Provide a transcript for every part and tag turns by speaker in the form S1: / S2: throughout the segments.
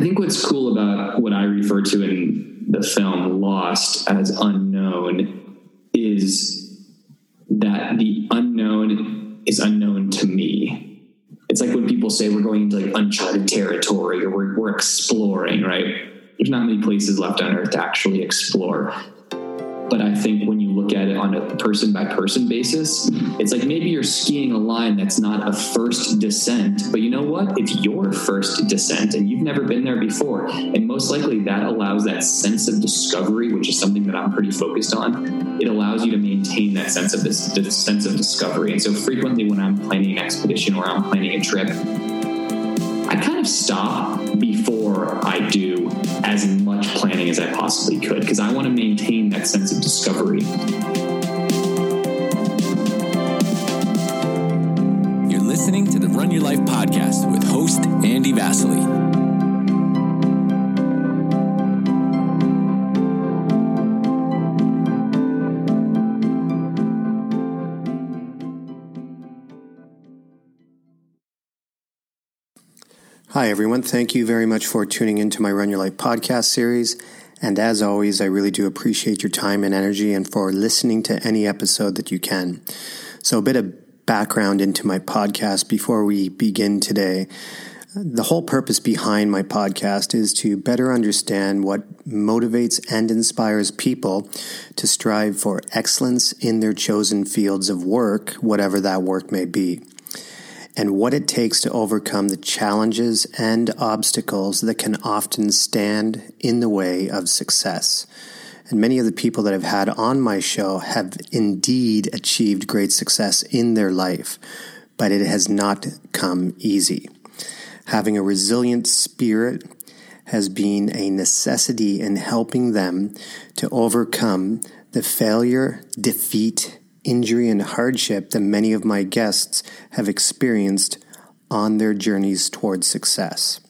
S1: I think what's cool about what I refer to in the film Lost as unknown is that the unknown is unknown to me. It's like when people say we're going into like uncharted territory or we're, we're exploring, right? There's not many places left on earth to actually explore. But I think when you look at it on a person by person basis, it's like maybe you're skiing a line that's not a first descent, but you know what? It's your first descent and you've never been there before. And most likely that allows that sense of discovery, which is something that I'm pretty focused on. It allows you to maintain that sense of this, this sense of discovery. And so frequently when I'm planning an expedition or I'm planning a trip, I kind of stop before I do as much planning as I possibly could because I want to maintain that sense of discovery.
S2: You're listening to the Run Your Life podcast with host Andy Vasily.
S3: Hi, everyone. Thank you very much for tuning into my Run Your Life podcast series. And as always, I really do appreciate your time and energy and for listening to any episode that you can. So, a bit of background into my podcast before we begin today. The whole purpose behind my podcast is to better understand what motivates and inspires people to strive for excellence in their chosen fields of work, whatever that work may be and what it takes to overcome the challenges and obstacles that can often stand in the way of success. And many of the people that I've had on my show have indeed achieved great success in their life, but it has not come easy. Having a resilient spirit has been a necessity in helping them to overcome the failure, defeat, injury and hardship that many of my guests have experienced on their journeys towards success.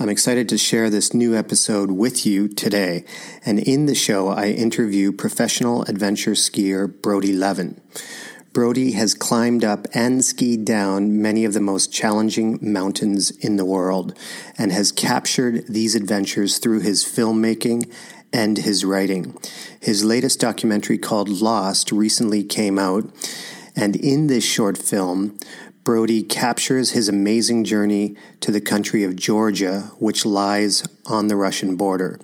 S3: I'm excited to share this new episode with you today. And in the show, I interview professional adventure skier Brody Leven. Brody has climbed up and skied down many of the most challenging mountains in the world and has captured these adventures through his filmmaking and his writing. His latest documentary called Lost recently came out, and in this short film, Brody captures his amazing journey to the country of Georgia, which lies on the Russian border.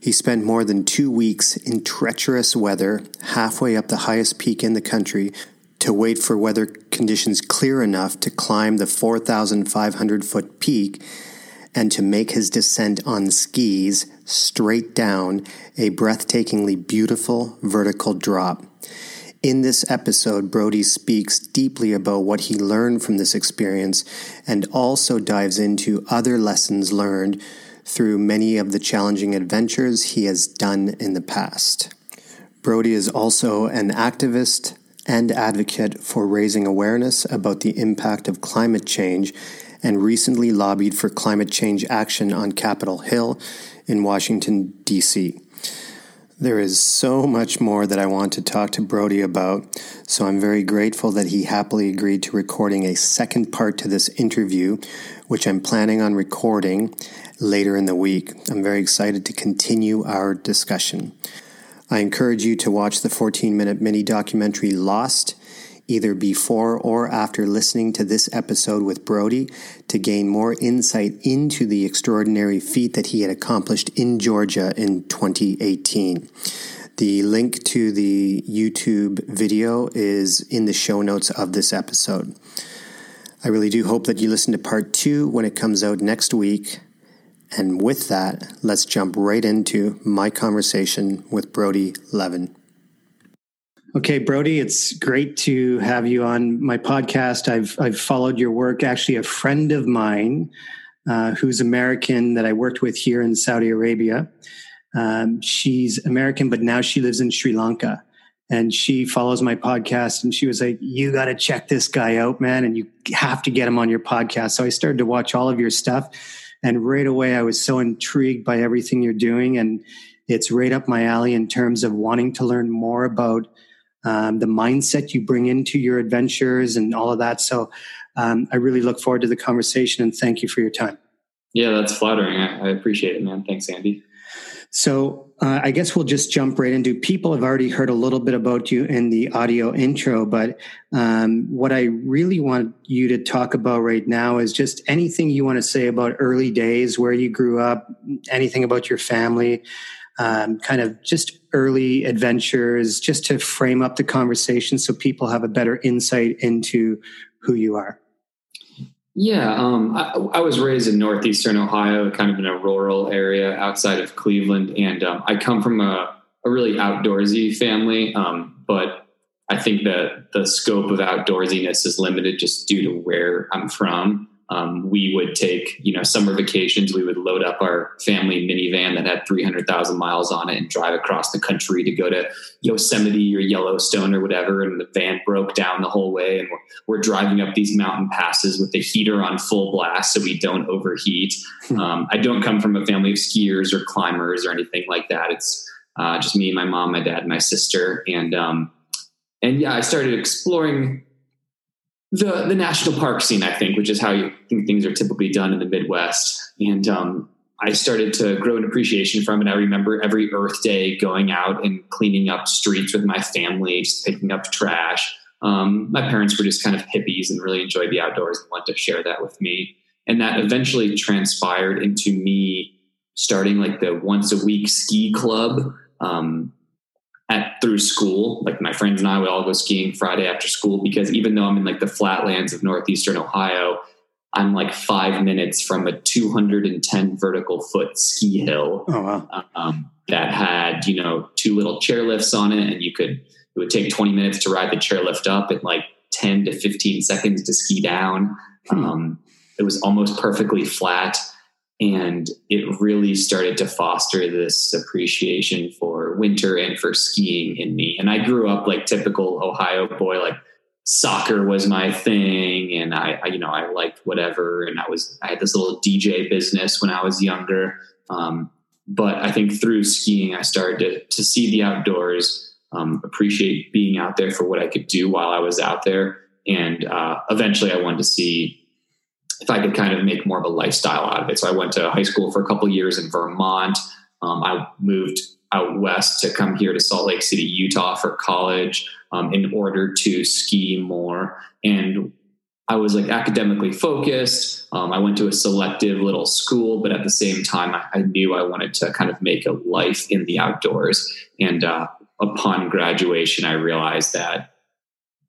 S3: He spent more than two weeks in treacherous weather halfway up the highest peak in the country to wait for weather conditions clear enough to climb the 4,500 foot peak and to make his descent on skis straight down a breathtakingly beautiful vertical drop. In this episode, Brody speaks deeply about what he learned from this experience and also dives into other lessons learned through many of the challenging adventures he has done in the past. Brody is also an activist and advocate for raising awareness about the impact of climate change and recently lobbied for climate change action on Capitol Hill in Washington, D.C. There is so much more that I want to talk to Brody about, so I'm very grateful that he happily agreed to recording a second part to this interview, which I'm planning on recording later in the week. I'm very excited to continue our discussion. I encourage you to watch the 14 minute mini documentary Lost either before or after listening to this episode with Brody to gain more insight into the extraordinary feat that he had accomplished in Georgia in 2018. The link to the YouTube video is in the show notes of this episode. I really do hope that you listen to part two when it comes out next week. And with that, let's jump right into my conversation with Brody Leven. Okay, Brody, it's great to have you on my podcast. I've I've followed your work. Actually, a friend of mine uh, who's American that I worked with here in Saudi Arabia. Um, she's American, but now she lives in Sri Lanka, and she follows my podcast. And she was like, "You got to check this guy out, man, and you have to get him on your podcast." So I started to watch all of your stuff, and right away I was so intrigued by everything you're doing, and it's right up my alley in terms of wanting to learn more about um, the mindset you bring into your adventures and all of that. So um, I really look forward to the conversation and thank you for your time.
S1: Yeah, that's flattering. I, I appreciate it, man. Thanks, Andy.
S3: So uh, I guess we'll just jump right into. People have already heard a little bit about you in the audio intro, but um, what I really want you to talk about right now is just anything you want to say about early days, where you grew up, anything about your family, um, kind of just early adventures, just to frame up the conversation so people have a better insight into who you are.
S1: Yeah, um, I, I, was raised in northeastern Ohio, kind of in a rural area outside of Cleveland, and um, I come from a, a really outdoorsy family. Um, but I think that the scope of outdoorsiness is limited just due to where I'm from um, we would take, you know, summer vacations. We would load up our family minivan that had 300,000 miles on it and drive across the country to go to Yosemite or Yellowstone or whatever. And the van broke down the whole way. And we're, we're driving up these mountain passes with the heater on full blast so we don't overheat. Hmm. Um, I don't come from a family of skiers or climbers or anything like that. It's uh, just me, my mom, my dad, my sister. And, um, and yeah, I started exploring the the national park scene, I think, which is how you think things are typically done in the Midwest. And um, I started to grow an appreciation from it. I remember every Earth Day going out and cleaning up streets with my family, just picking up trash. Um, my parents were just kind of hippies and really enjoyed the outdoors and wanted to share that with me. And that eventually transpired into me starting like the once a week ski club. Um, at through school. Like my friends and I would all go skiing Friday after school because even though I'm in like the flatlands of northeastern Ohio, I'm like five minutes from a 210 vertical foot ski hill
S3: oh, wow.
S1: um, that had you know two little chairlifts on it, and you could it would take 20 minutes to ride the chairlift up and like 10 to 15 seconds to ski down. Hmm. Um, it was almost perfectly flat and it really started to foster this appreciation for winter and for skiing in me. And i grew up like typical ohio boy like soccer was my thing and I, I, you know i liked whatever. And i was i had this little dj business when i was younger. Um, but i think through skiing i started to, to see the outdoors um, appreciate being out there for what i could do while i was out there. And uh, eventually i wanted to see if I could kind of make more of a lifestyle out of it. So I went to high school for a couple years in Vermont. Um, I moved out west to come here to Salt Lake City, Utah for college um, in order to ski more. And I was like academically focused. Um, I went to a selective little school, but at the same time, I, I, knew I wanted to kind of make a life in the outdoors. And uh, upon graduation, I realized that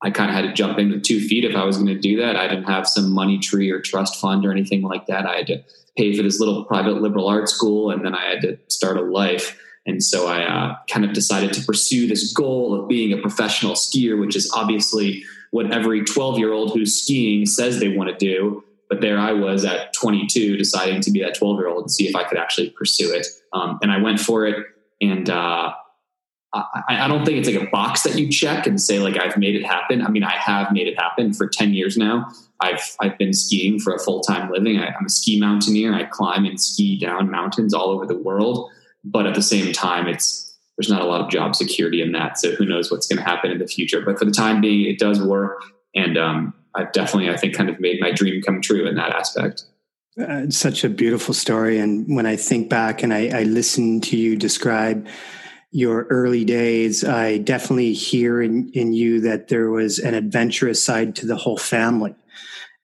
S1: I kind of had to jump in with two feet if I was going to do that. I didn't have some money tree or trust fund or anything like that. I had to pay for this little private liberal arts school, and then I had to start a life. And so I uh, kind of decided to pursue this goal of being a professional skier, which is obviously what every 12 year old who's skiing says they want to do. But there I was at 22, deciding to be that 12 year old and see if I could actually pursue it. Um, and I went for it. And uh, I, I, don't think it's like a box that you check and say like I've made it happen. I mean, I have made it happen for ten years now. I've I've been skiing for a full time living. I, I'm a ski mountaineer. I climb and ski down mountains all over the world. But at the same time, it's there's not a lot of job security in that. So who knows what's going to happen in the future? But for the time being, it does work, and um, I've definitely I think kind of made my dream come true in that aspect.
S3: Uh, such a beautiful story, and when I think back and I, I listen to you describe your early days, I definitely hear in, in you that there was an adventurous side to the whole family.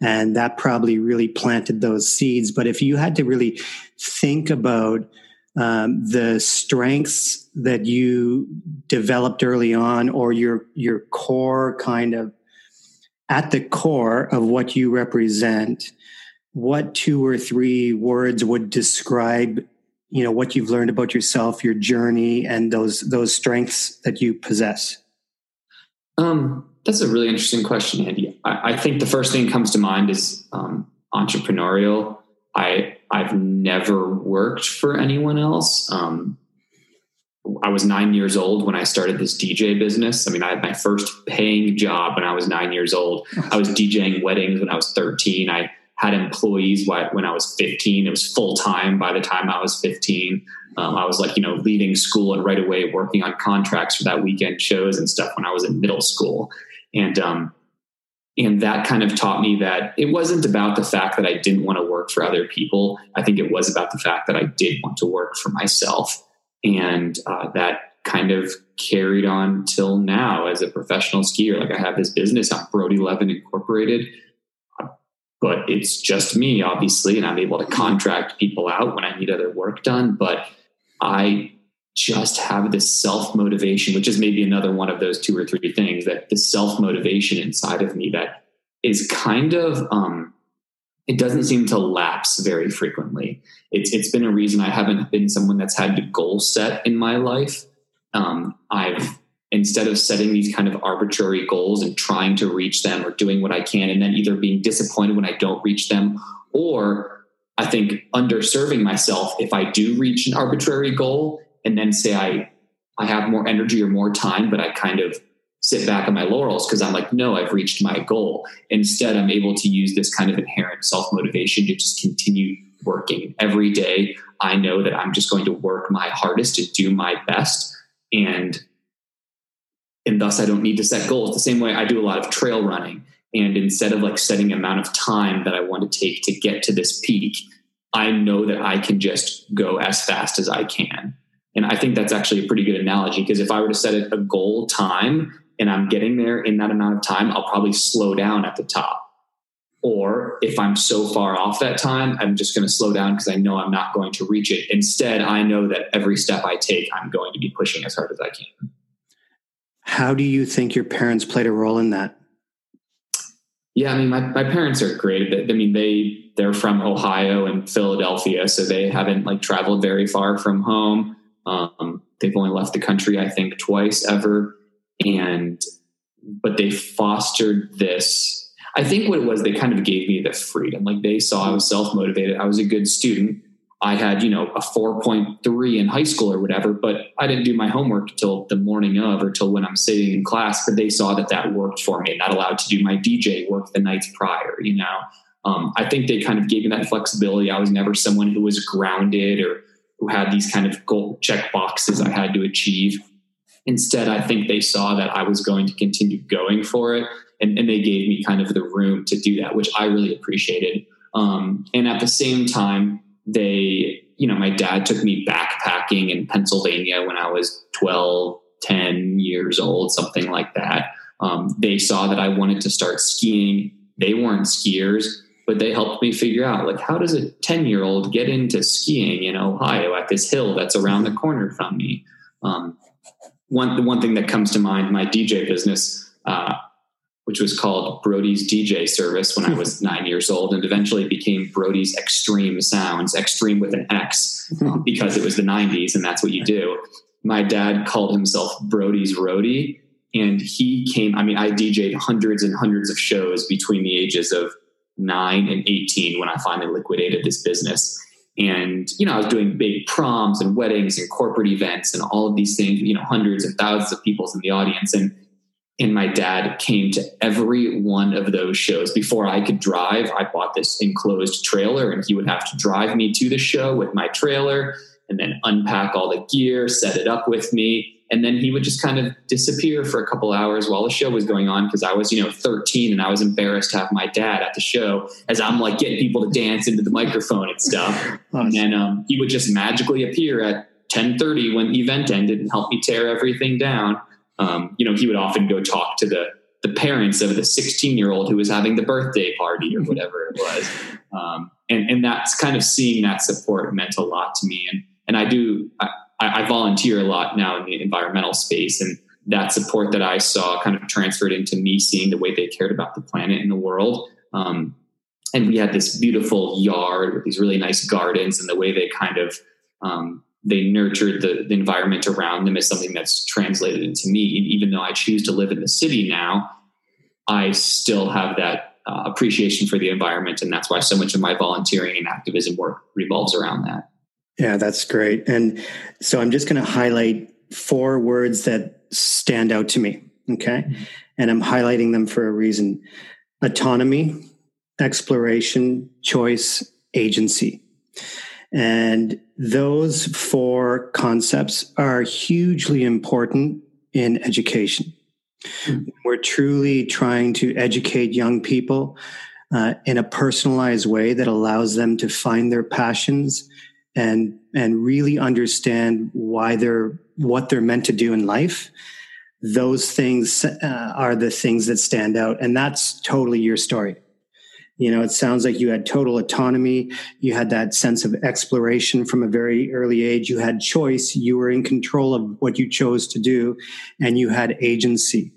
S3: And that probably really planted those seeds. But if you had to really think about um, the strengths that you developed early on, or your your core kind of at the core of what you represent, what two or three words would describe you know what you've learned about yourself your journey and those those strengths that you possess
S1: um, that's a really interesting question andy I, I, think the first thing that comes to mind is um, entrepreneurial i i've never worked for anyone else um, I was nine years old when I started this DJ business. I mean, I had my first paying job when I was nine years old. I was DJing weddings when I was 13. I had employees when I was 15. It was full time by the time I was 15. Um, I was like, you know, leaving school and right away working on contracts for that weekend shows and stuff when I was in middle school. And um, and that kind of taught me that it wasn't about the fact that I didn't want to work for other people. I think it was about the fact that I did want to work for myself. And uh, that kind of carried on till now as a professional skier. Like I have this business, I'm Brody Leven Incorporated, but it's just me, obviously, and I'm able to contract people out when I need other work done. But I just have this self motivation, which is maybe another one of those two or three things that the self motivation inside of me that is kind of, um, it doesn't seem to lapse very frequently. It's, it's been a reason I haven't been someone that's had to goal set in my life. Um, I've, instead of setting these kind of arbitrary goals and trying to reach them or doing what I can, and then either being disappointed when I don't reach them or I think underserving myself if I do reach an arbitrary goal and then say I I have more energy or more time, but I kind of sit back on my laurels because I'm like, no, I've reached my goal. Instead, I'm able to use this kind of inherent self motivation to just continue working every day. I know that I'm just going to work my hardest to do my best, and and thus I don't need to set goals. The same way I do a lot of trail running, and instead of like setting amount of time that I want to take to get to this peak, I know that I can just go as fast as I can and I think that's actually a pretty good analogy because if I were to set a goal time and I'm getting there in that amount of time, I'll probably slow down at the top. Or if I'm so far off that time, I'm just going to slow down because I know I'm not going to reach it. Instead, I know that every step I take, I'm going to be pushing as hard as I can.
S3: How do you think your parents played a role in that?
S1: Yeah, I mean, my, my parents are great. I mean, they they're from Ohio and Philadelphia, so they haven't like traveled very far from home. Um, they've only left the country, I think, twice ever. And, but they fostered this. I think what it was, they kind of gave me the freedom. Like they saw I was self motivated. I was a good student. I had, you know, a 4.3 in high school or whatever, but I didn't do my homework till the morning of or till when I'm sitting in class. But they saw that that worked for me and that allowed to do my DJ work the nights prior, you know. Um, I think they kind of gave me that flexibility. I was never someone who was grounded or who had these kind of goal check boxes I had to achieve. Instead, I think they saw that I was going to continue going for it, and, and they gave me kind of the room to do that, which I really appreciated. Um, and at the same time, they, you know, my dad took me backpacking in Pennsylvania when I was 12, 10 years old, something like that. Um, they saw that I wanted to start skiing. They weren't skiers but they helped me figure out like how does a 10 year old get into skiing in ohio at this hill that's around the corner from me um, one the one thing that comes to mind my dj business uh, which was called brody's dj service when i was nine years old and eventually became brody's extreme sounds extreme with an x um, because it was the 90s and that's what you do my dad called himself brody's roadie and he came i mean i dj'd hundreds and hundreds of shows between the ages of nine and 18 when I finally liquidated this business. And, you know, I was doing big proms and weddings and corporate events and all of these things, you know, hundreds and thousands of people in the audience. And, and my dad came to every one of those shows. Before I could drive, I bought this enclosed trailer and he would have to drive me to the show with my trailer and then unpack all the gear, set it up with me and then he would just kind of disappear for a couple hours while the show was going on because I was, you know, 13 and I was embarrassed to have my dad at the show as I'm like getting people to dance into the microphone and stuff. And then um, he would just magically appear at 10:30 when the event ended and help me tear everything down. Um, you know, he would often go talk to the the parents of the 16 year old who was having the birthday party or whatever it was. Um, and and that's kind of seeing that support meant a lot to me. And and I do. I, I, volunteer a lot now in the environmental space and that support that I saw kind of transferred into me seeing the way they cared about the planet and the world. Um, and we had this beautiful yard with these really nice gardens and the way they kind of um, they nurtured the, the, environment around them is something that's translated into me. even though I choose to live in the city now, I still have that uh, appreciation for the environment, and that's why so much of my volunteering and activism work revolves around that.
S3: Yeah, that's great. And so I'm just going to highlight four words that stand out to me. Okay. Mm-hmm. And I'm highlighting them for a reason autonomy, exploration, choice, agency. And those four concepts are hugely important in education. We're truly trying to educate young people uh, in a personalized way that allows them to find their passions and and really understand why they're what they're meant to do in life. Those things uh, are the things that stand out. And that's totally your story you know it sounds like you had total autonomy. You had that sense of exploration from a very early age. You had choice. You were in control of what you chose to do and you had agency.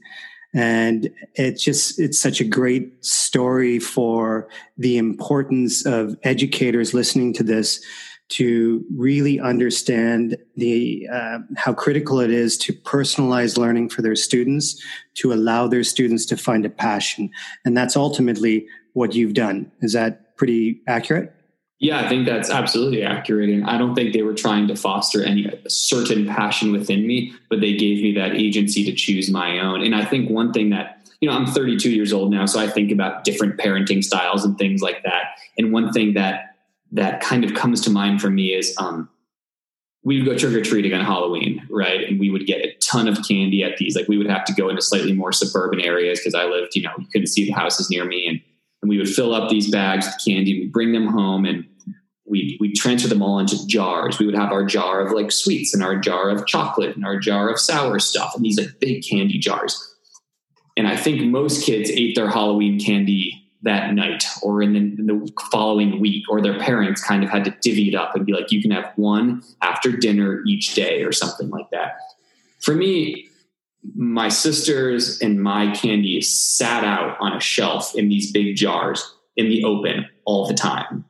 S3: And it's just it's such a great story for the importance of educators listening to this to really understand the uh, how critical it is to personalize learning for their students to allow their students to find a passion. And that's ultimately what you've done is that pretty accurate
S1: yeah i think that's absolutely accurate and i don't think they were trying to foster any certain passion within me but they gave me that agency to choose my own and i think one thing that you know i'm 32 years old now so i think about different parenting styles and things like that and one thing that that kind of comes to mind for me is um, we would go trick or treating on Halloween, right? And we would get a ton of candy at these. Like we would have to go into slightly more suburban areas because I lived, you know, you couldn't see the houses near me, and, and we would fill up these bags with candy. We'd bring them home and we we transfer them all into jars. We would have our jar of like sweets and our jar of chocolate and our jar of sour stuff and these like big candy jars. And I think most kids ate their Halloween candy that night or in the, in the, following week, or their parents kind of had to divvy it up and be like, you can have one after dinner each day or something like that. For me, my sisters and my candy sat out on a shelf in these big jars in the open all the time.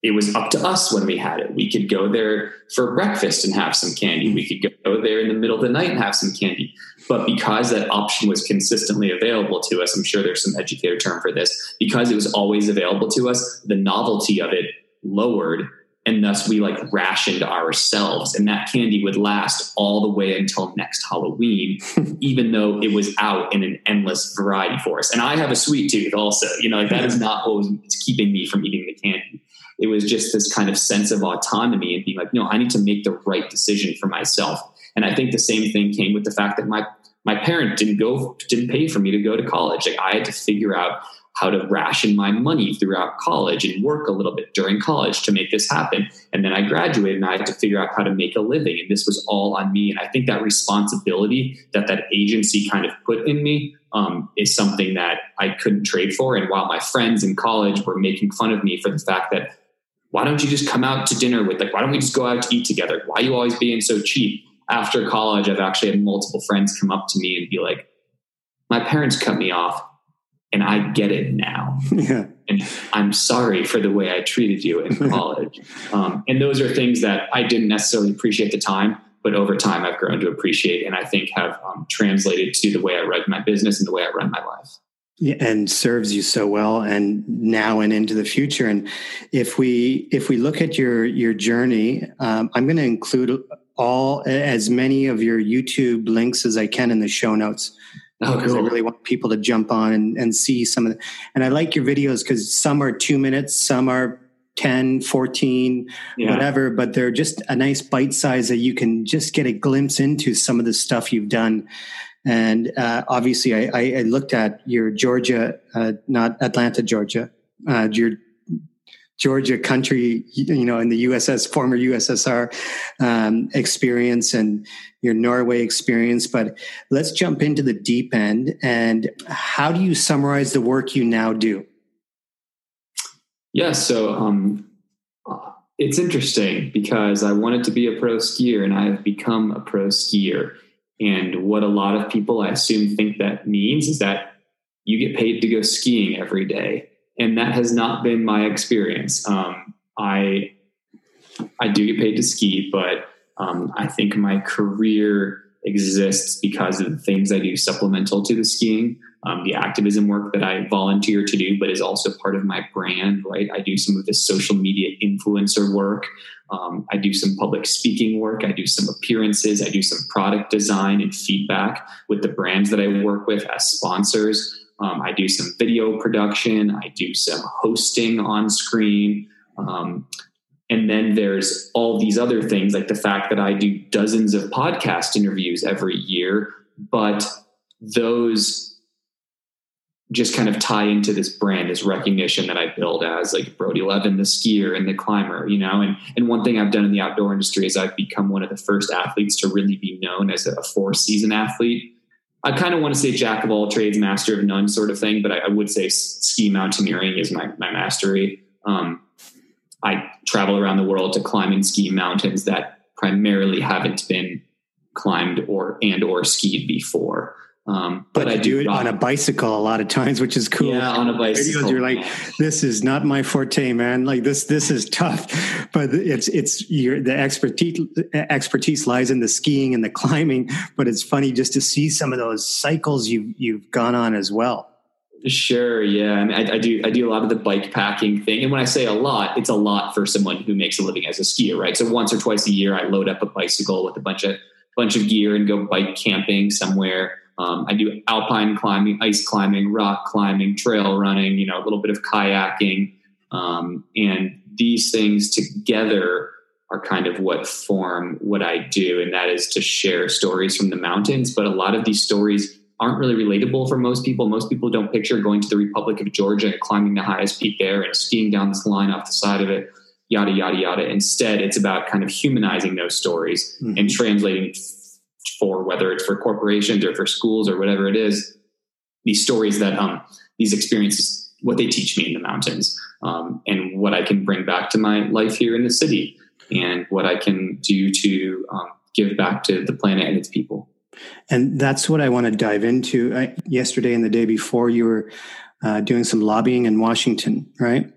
S1: It was up to us when we had it. We could go there for breakfast and have some candy. We could go there in the middle of the night and have some candy. But because that option was consistently available to us, I'm sure there's some educator term for this, because it was always available to us, the novelty of it lowered. And thus we like rationed ourselves. And that candy would last all the way until next Halloween, even though it was out in an endless variety for us. And I have a sweet tooth also. You know, like that is not what was keeping me from eating the candy. It was just this kind of sense of autonomy and being like, no, I need to make the right decision for myself. And I think the same thing came with the fact that my my parent didn't go didn't pay for me to go to college like i had to figure out how to ration my money throughout college and work a little bit during college to make this happen. And then i graduated and i had to figure out how to make a living. And this was all on me. And i think that responsibility that that agency kind of put in me um, is something that i couldn't trade for. And while my friends in college were making fun of me for the fact that why don't you just come out to dinner with like why don't we just go out to eat together? Why are you always being so cheap? After college, I've actually had multiple friends come up to me and be like, my parents cut me off and I get it now. Yeah. And I'm sorry for the way I treated you in college. um, and those are things that I didn't necessarily appreciate at the time, but over time I've grown to appreciate and I think have um, translated to the way I run my business and the way I run my life.
S3: Yeah, and serves you so well and now and into the future and if we if we look at your your journey um, i'm going to include all as many of your YouTube links as I can in the show notes. Oh, because cool. I really want people to jump on and, and see some of the, and I like your videos because some are two minutes, some are 10, 14, yeah. whatever, but they're just a nice bite size that you can just get a glimpse into some of the stuff you've done. And uh, obviously, I, I, looked at your Georgia, uh, not Atlanta, Georgia, uh, your Georgia country, you know, in the USS, former USSR um, experience and your Norway experience. But let's jump into the deep end. And how do you summarize the work you now do?
S1: Yeah, so um, it's interesting because I wanted to be a pro skier and I have become a pro skier. And what a lot of people, I assume, think that means is that you get paid to go skiing every day and that has not been my experience. Um, I I do get paid to ski, but um, I think my career exists because of the things I do supplemental to the skiing, um, the activism work that I volunteer to do, but is also part of my brand. Right, I do some of the social media influencer work. Um, I do some public speaking work. I do some appearances. I do some product design and feedback with the brands that I work with as sponsors. Um, I do some video production. I do some hosting on screen. Um, and then there's all these other things, like the fact that I do dozens of podcast interviews every year. But those just kind of tie into this brand, this recognition that I build as like Brody Leven, the skier and the climber, you know. And and one thing I've done in the outdoor industry is I've become one of the first athletes to really be known as a four season athlete. I kind of want to say jack of all trades, master of none sort of thing, but I, I would say ski mountaineering is my my mastery. Um, I travel around the world to climb and ski mountains that primarily haven't been climbed or and or skied before.
S3: Um, but, but I do it on a bicycle a lot of times, which is cool.
S1: Yeah, on a bicycle.
S3: Videos, you're like, this is not my forte, man. Like this, this is tough. But it's it's your the expertise expertise lies in the skiing and the climbing. But it's funny just to see some of those cycles you you've gone on as well.
S1: Sure. Yeah. I, mean, I, I, do. I do a lot of the bike packing thing, and when I say a lot, it's a lot for someone who makes a living as a skier, right? So once or twice a year, I load up a bicycle with a bunch of bunch of gear and go bike camping somewhere. Um, I do alpine climbing, ice climbing, rock climbing, trail running, you know, a little bit of kayaking. Um, and these things together are kind of what form what I do. And that is to share stories from the mountains. But a lot of these stories aren't really relatable for most people. Most people don't picture going to the Republic of Georgia and climbing the highest peak there and skiing down this line off the side of it, yada, yada, yada. Instead, it's about kind of humanizing those stories mm-hmm. and translating for whether it's for corporations or for schools or whatever it is these stories that um, these experiences what they teach me in the mountains um, and what i can bring back to my life here in the city and what i can do to um, give back to the planet and its people.
S3: And that's what i want to dive into. I, yesterday and the day before you were uh, doing some lobbying in washington right?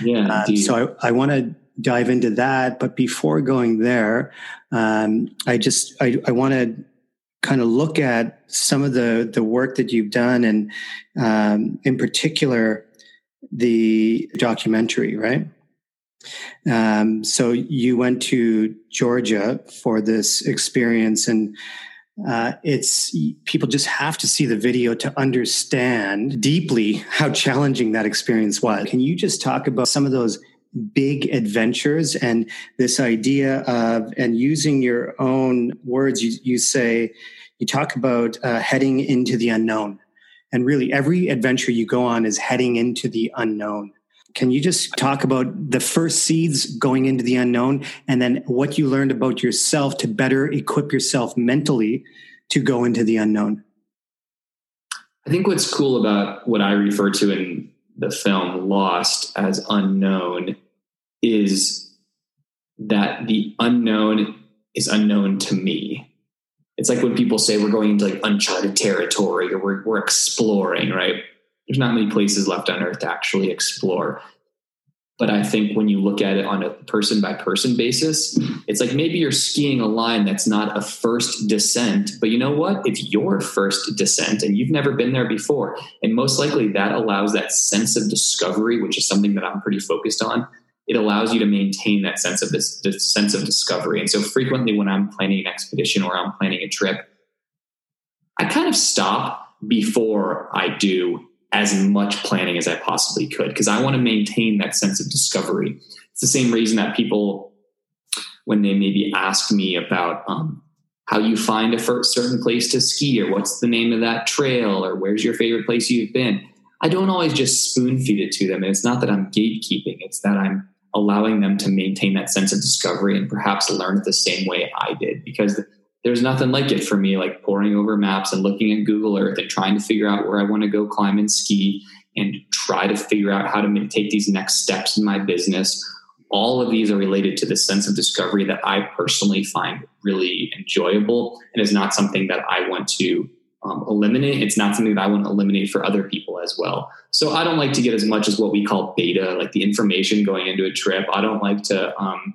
S1: Yeah
S3: uh, so i, I want to dive into that. But before going there, um, I just I, I want to kind of look at some of the the work that you've done, and um, in particular the documentary, right? Um, so you went to Georgia for this experience, and uh, it's people just have to see the video to understand deeply how challenging that experience was. Can you just talk about some of those big adventures and this idea of and using your own words you, you say you talk about uh, heading into the unknown. And really every adventure you go on is heading into the unknown. Can you just talk about the first seeds going into the unknown and then what you learned about yourself to better equip yourself mentally to go into the unknown?
S1: I think what's cool about what i refer to in the film lost as unknown is that the unknown is unknown to me. It's like when people say we're going into like uncharted territory or we're, we're exploring, right? There's not many places left on earth to actually explore. But I think when you look at it on a person by person basis, it's like maybe you're skiing a line that's not a first descent, but you know what? It's your first descent and you've never been there before. And most likely that allows that sense of discovery, which is something that I'm pretty focused on, it allows you to maintain that sense of this, this sense of discovery. And so frequently when I'm planning an expedition or I'm planning a trip, I kind of stop before I do as much planning as I possibly could because I want to maintain that sense of discovery. It's the same reason that people, when they maybe ask me about um, how you find a certain place to ski or what's the name of that trail or where's your favorite place you've been, I don't always just spoon feed it to them. And it's not that I'm gatekeeping, it's that I'm allowing them to maintain that sense of discovery and perhaps learn it the same way I did because there's nothing like it for me, like poring over maps and looking at Google Earth and trying to figure out where I want to go climb and ski and try to figure out how to take these next steps in my business. All of these are related to the sense of discovery that I personally find really enjoyable and is not something that I want to um, eliminate. It's not something that I want to eliminate for other people as well. So I don't like to get as much as what we call beta, like the information going into a trip. I don't like to um,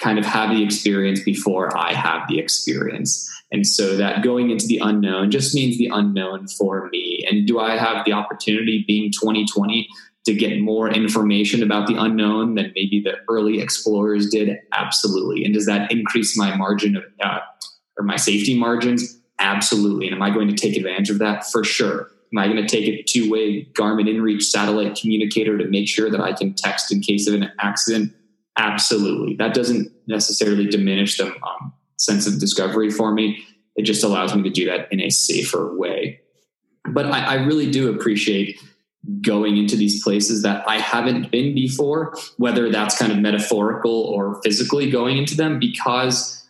S1: kind of have the experience before I have the experience. And so that going into the unknown just means the unknown for me. And do I have the opportunity being 2020 to get more information about the unknown than maybe the early explorers did? Absolutely. And does that increase my margin of, uh, or my safety margins? Absolutely. And am I going to take advantage of that? For sure. Am I going to take a two way Garmin InReach satellite communicator to make sure that I can text in case of an accident? Absolutely. That doesn't necessarily diminish the um, sense of discovery for me. It just allows me to do that in a safer way. but I, I really do appreciate going into these places that I haven't been before, whether that's kind of metaphorical or physically going into them, because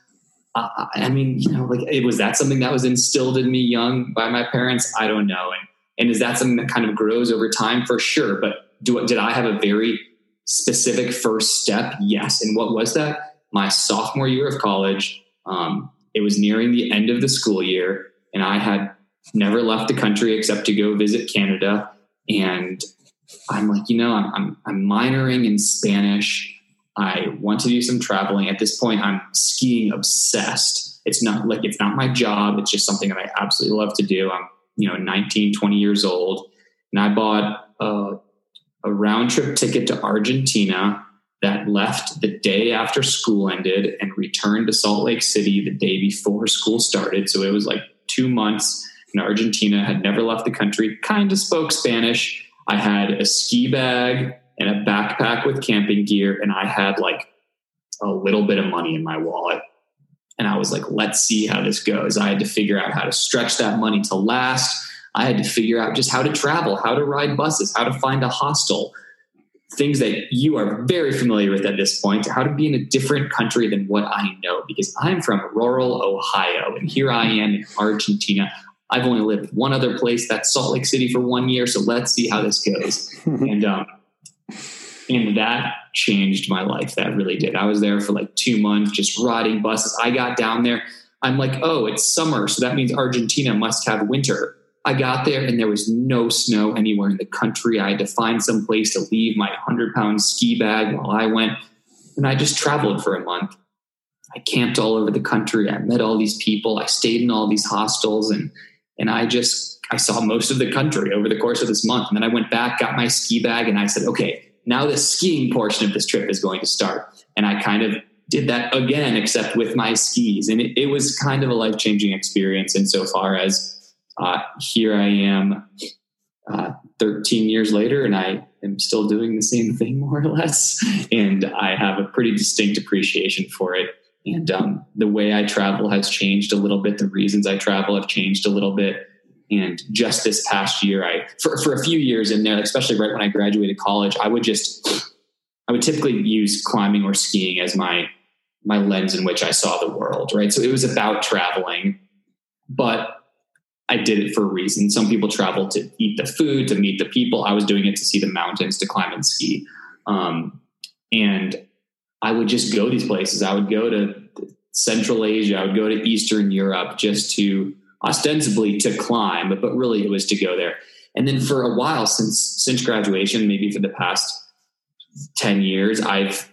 S1: uh, I mean, you know, like it was that something that was instilled in me young by my parents? I don't know. And, and is that something that kind of grows over time? For sure. But do, did I have a very specific first step? Yes. And what was that? My sophomore year of college. Um, it was nearing the end of the school year, and I had never left the country except to go visit Canada and I'm like, you know, I'm, I'm, I'm minoring in Spanish. I want to do some traveling. At this point, I'm skiing obsessed. It's not like it's not my job. It's just something that I absolutely love to do. I'm, you know, 19, 20 years old, and I bought a, a round trip ticket to Argentina that left the day after school ended and returned to Salt Lake City the day before school started. So it was like two months in Argentina, had never left the country, kind of spoke Spanish. I had a ski bag and a backpack with camping gear, and I had like a little bit of money in my wallet. And I was like, let's see how this goes. I had to figure out how to stretch that money to last. I had to figure out just how to travel, how to ride buses, how to find a hostel, things that you are very familiar with at this point, how to be in a different country than what I know, because I'm from rural Ohio and here I am in Argentina. I've only lived one other place, that's Salt Lake City, for one year. So let's see how this goes. and um, and that changed my life. That really did. I was there for like two months, just riding buses. I got down there. I'm like, oh, it's summer, so that means Argentina must have winter. I got there and there was no snow anywhere in the country. I had to find some place to leave my 100 pound ski bag while I went. And I just traveled for a month. I camped all over the country. I met all these people. I stayed in all these hostels and and I just I saw most of the country over the course of this month. And then I went back, got my ski bag, and I said, okay, now the skiing portion of this trip is going to start. And I kind of did that again, except with my skis. And it, it was kind of a life changing experience insofar as uh, here I am uh, 13 years later, and I am still doing the same thing more or less. And I have a pretty distinct appreciation for it and um, the way I travel has changed a little bit. The reasons I travel have changed a little bit. And just this past year, I for, for a few years in there, especially right when I graduated college, I would just I would typically use climbing or skiing as my my lens in which I saw the world. Right, so it was about traveling, but I did it for a reason. Some people travel to eat the food, to meet the people. I was doing it to see the mountains, to climb and ski. Um, and I would just go these places. I would go to Central Asia. I would go to Eastern Europe just to ostensibly to climb, but, but really it was to go there. And then for a while since since graduation, maybe for the past 10 years, I've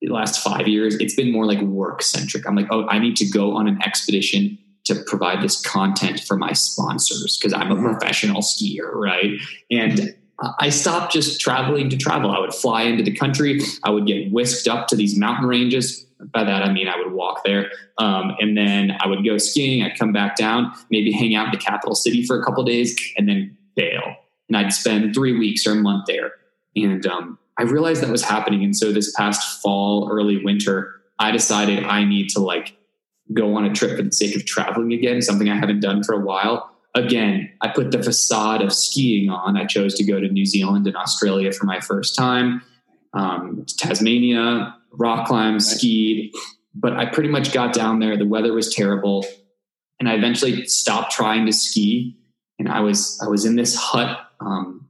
S1: the last five years, it's been more like work centric. I'm like, oh, I need to go on an expedition to provide this content for my sponsors because I'm a mm-hmm. professional skier, right? And I stopped just traveling to travel. I would fly into the country. I would get whisked up to these mountain ranges. By that, I mean I would walk there. Um, and then I would go skiing. I'd come back down, maybe hang out in the capital city for a couple days, and then bail. And I'd spend three weeks or a month there. And um, I realized that was happening. And so this past fall, early winter, I decided I need to like go on a trip for the sake of traveling again, something I haven't done for a while again, I put the facade of skiing on. I chose to go to New Zealand and Australia for my first time, um, Tasmania, rock climbed, skied, but I pretty much got down there. The weather was terrible, and I eventually stopped trying to ski. And I was I was in this hut. Um,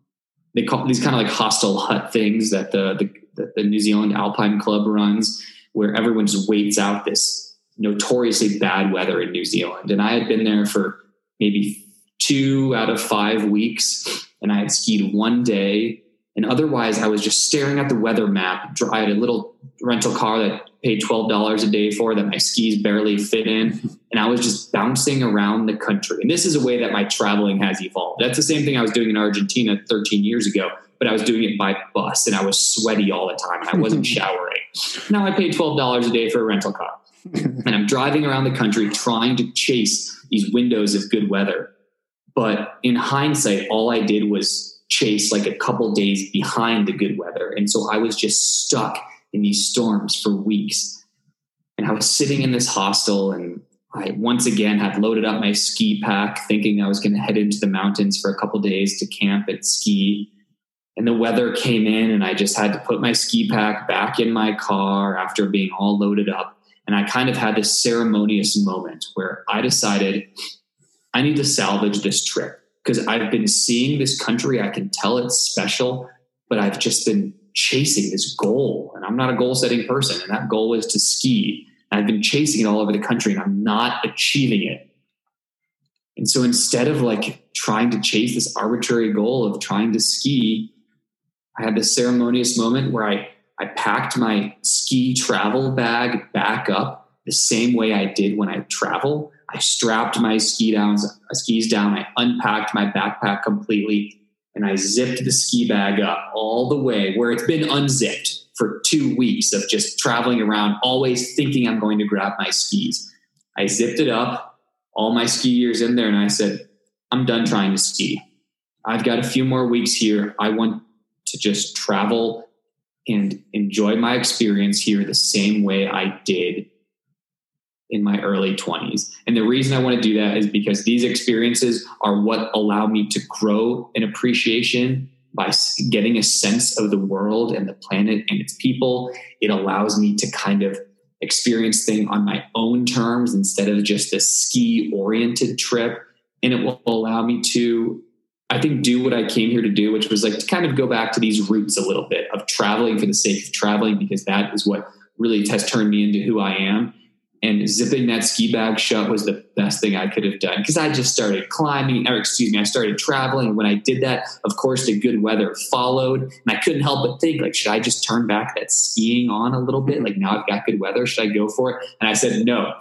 S1: they call these kind of like hostel hut things that the, the the New Zealand Alpine Club runs, where everyone just waits out this notoriously bad weather in New Zealand. And I had been there for maybe two out of five weeks, and I had skied one day. And otherwise, I was just staring at the weather map. I had a little rental car that paid twelve dollars a day for that my skis barely fit in, and I was just bouncing around the country. And this is a way that my traveling has evolved. That's the same thing I was doing in Argentina 13 years ago, but I was doing it by bus, and I was sweaty all the time, and I wasn't showering. Now I pay twelve dollars a day for a rental car, and I'm driving around the country trying to chase these windows of good weather but in hindsight, all I did was chase like a couple days behind the good weather. And so I was just stuck in these storms for weeks. And I was sitting in this hostel and I once again had loaded up my ski pack, thinking I was going to head into the mountains for a couple days to camp and ski. And the weather came in, and I just had to put my ski pack back in my car after being all loaded up. And I kind of had this ceremonious moment where I decided I need to salvage this trip because I've been seeing this country. I can tell it's special, but I've just been chasing this goal. And I'm not a goal setting person. And that goal is to ski. And I've been chasing it all over the country and I'm not achieving it. And so instead of like trying to chase this arbitrary goal of trying to ski, I had this ceremonious moment where I, I packed my ski travel bag back up the same way I did when I travel. I strapped my ski downs, uh, skis down. I unpacked my backpack completely and I zipped the ski bag up all the way where it's been unzipped for two weeks of just traveling around, always thinking I'm going to grab my skis. I zipped it up, all my ski gears in there, and I said, I'm done trying to ski. I've got a few more weeks here. I want to just travel and enjoy my experience here the same way I did in my early 20s. And the reason I want to do that is because these experiences are what allow me to grow an appreciation by getting a sense of the world and the planet and its people. It allows me to kind of experience things on my own terms instead of just a ski oriented trip. And it will allow me to, I think, do what I came here to do, which was like to kind of go back to these roots a little bit of traveling for the sake of traveling, because that is what really has turned me into who I am and zipping that ski bag shut was the best thing I could have done because I just started climbing, or excuse me, I started traveling. And when I did that, of course, the good weather followed. And I couldn't help but think, like, should I just turn back that skiing on a little bit? Like, now I've got good weather. Should I go for it? And I said, no.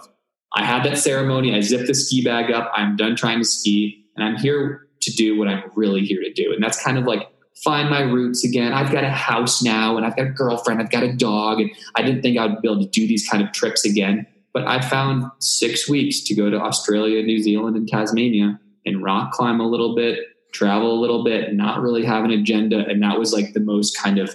S1: I had that ceremony. I zipped the ski bag up. I'm done trying to ski. And I'm here to do what I'm really here to do. And that's kind of like find my roots again. I've got a house now and I've got a girlfriend. I've got a dog. And I didn't think I'd be able to do these kind of trips again but I found six weeks to go to Australia, New Zealand, and Tasmania and rock climb a little bit, travel a little bit, not really have an agenda. And that was like the most kind of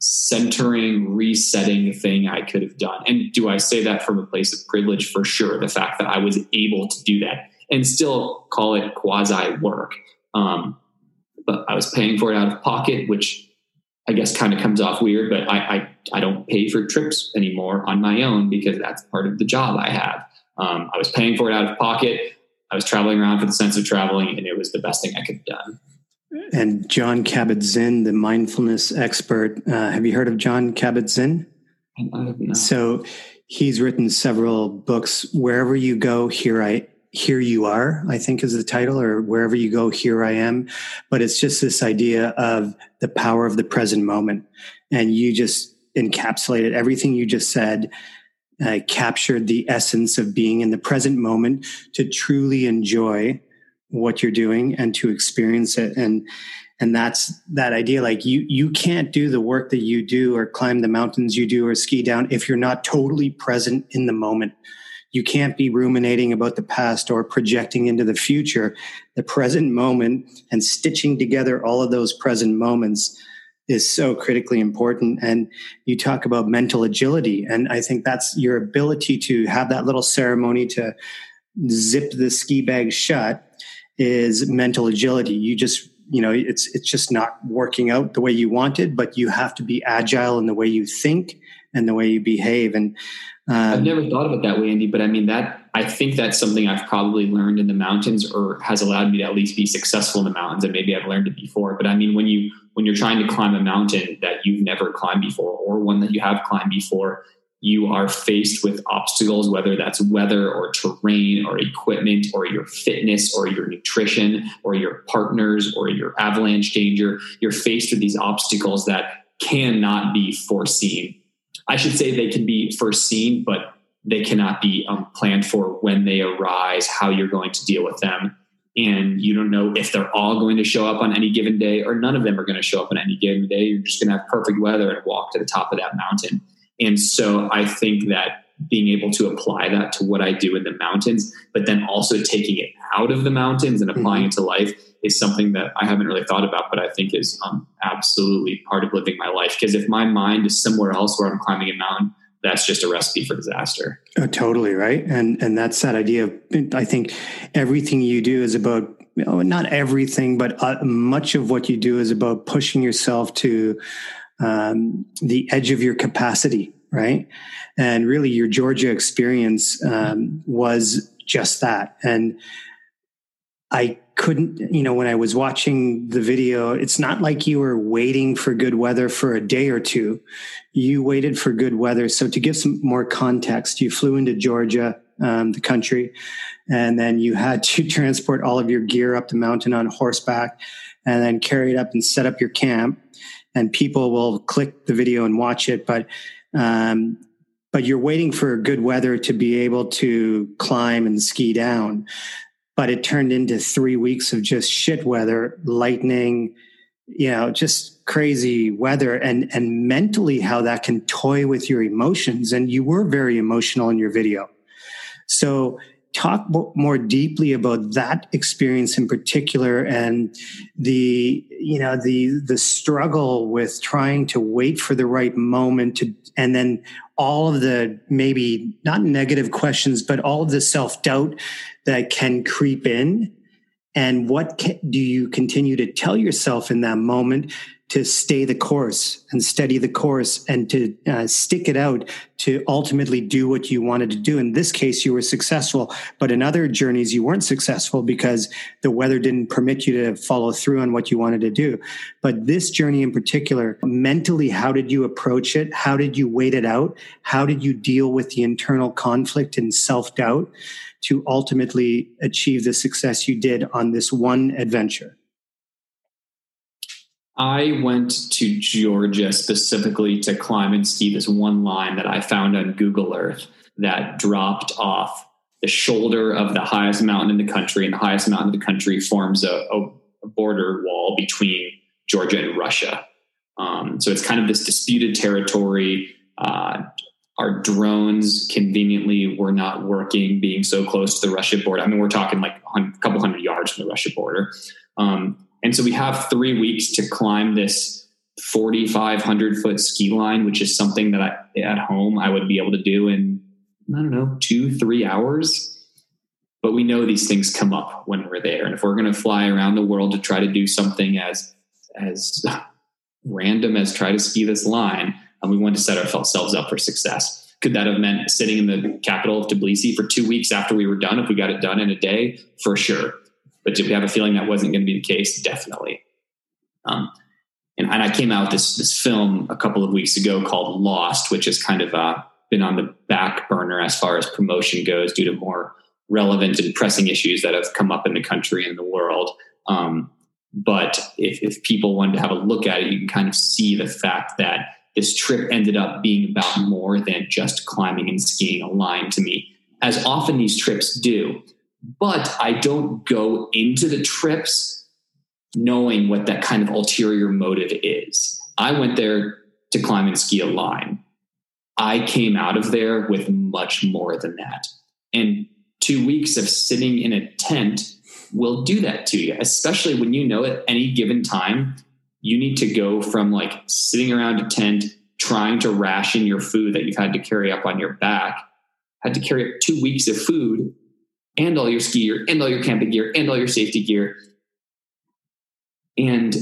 S1: centering, resetting thing I could have done. And do I say that from a place of privilege? For sure. The fact that I was able to do that and still call it quasi work. Um, but I was paying for it out of pocket, which I guess kind of comes off weird, but I, I, I don't pay for trips anymore on my own because that's part of the job I have. Um, I was paying for it out of pocket. I was traveling around for the sense of traveling, and it was the best thing I could have done.
S3: And John Kabat-Zinn, the mindfulness expert, uh, have you heard of John Kabat-Zinn? So he's written several books. Wherever you go, here I here you are i think is the title or wherever you go here i am. But it's just this idea of the power of the present moment. And you just encapsulated everything you just said. Captured the essence of being in the present moment to truly enjoy what you're doing and to experience it. And and that's that idea like you you can't do the work that you do or climb the mountains you do or ski down if you're not totally present in the moment you can't be ruminating about the past or projecting into the future. The present moment and stitching together all of those present moments is so critically important. And you talk about mental agility. And I think that's your ability to have that little ceremony to zip the ski bag shut is mental agility. You just, you know, it's, it's just not working out the way you wanted, but you have to be agile in the way you think and the way you behave. And
S1: um, I've never thought of it that way, Andy, but I mean that I think that's something I've probably learned in the mountains or has allowed me to at least be successful in the mountains and maybe I've learned it before. But I mean when you when you're trying to climb a mountain that you've never climbed before or one that you have climbed before, you are faced with obstacles, whether that's weather or terrain or equipment or your fitness or your nutrition or your partners or your avalanche danger. You're faced with these obstacles that cannot be foreseen I should say they can be foreseen, but they cannot be um, planned for when they arise, how you're going to deal with them. And you don't know if they're all going to show up on any given day or none of them are going to show up on any given day. You're just going to have perfect weather and walk to the top of that mountain. And so I think that being able to apply that to what I do in the mountains, but then also taking it out of the mountains and applying mm-hmm. it to life is something that I haven't really thought about, but I think is um, absolutely part of living my life. Because if my mind is somewhere else where I'm climbing a mountain, that's just a recipe for disaster.
S3: Oh, totally right, and and that's that idea of I think everything you do is about you know, not everything, but uh, much of what you do is about pushing yourself to um, the edge of your capacity, right? And really, your Georgia experience um, was just that, and I couldn't, you know, when I was watching the video, it's not like you were waiting for good weather for a day or two. You waited for good weather. So, to give some more context, you flew into Georgia, um, the country, and then you had to transport all of your gear up the mountain on horseback and then carry it up and set up your camp. And people will click the video and watch it, but um, but you're waiting for good weather to be able to climb and ski down but it turned into three weeks of just shit weather, lightning, you know, just crazy weather and and mentally how that can toy with your emotions. And you were very emotional in your video. So talk more deeply about that experience in particular and the you know the the struggle with trying to wait for the right moment to and then all of the maybe not negative questions but all of the self-doubt that can creep in. And what can, do you continue to tell yourself in that moment to stay the course and steady the course and to uh, stick it out to ultimately do what you wanted to do. In this case, you were successful, but in other journeys, you weren't successful because the weather didn't permit you to follow through on what you wanted to do. But this journey in particular, mentally, how did you approach it? How did you wait it out? How did you deal with the internal conflict and self doubt to ultimately achieve the success you did on this one adventure?
S1: I went to Georgia specifically to climb and ski this one line that I found on Google Earth that dropped off the shoulder of the highest mountain in the country, and the highest mountain in the country forms a, a border wall between Georgia and Russia. Um, so it's kind of this disputed territory. Uh, our drones conveniently were not working, being so close to the Russia border. I mean, we're talking like a couple hundred yards from the Russia border. Um, and so we have three weeks to climb this 4,500 foot ski line, which is something that I, at home I would be able to do in, I don't know, two, three hours. But we know these things come up when we're there. And if we're going to fly around the world to try to do something as, as random as try to ski this line, and we want to set ourselves up for success. Could that have meant sitting in the capital of Tbilisi for two weeks after we were done if we got it done in a day? For sure. But did we have a feeling that wasn't going to be the case? Definitely. Um, and, and, I came out this this film a couple of weeks ago called Lost, which has kind of uh, been on the back burner as far as promotion goes due to more relevant and pressing issues that have come up in the country and the world. Um, but if, if people wanted to have a look at it, you can kind of see the fact that this trip ended up being about more than just climbing and skiing a line to me, as often these trips do. But I don't go into the trips knowing what that kind of ulterior motive is. I went there to climb and ski a line. I came out of there with much more than that. And two weeks of sitting in a tent will do that to you, especially when you know at any given time you need to go from like sitting around a tent trying to ration your food that you've had to carry up on your back, had to carry up two weeks of food and all your ski gear and all your camping gear and all your safety gear. And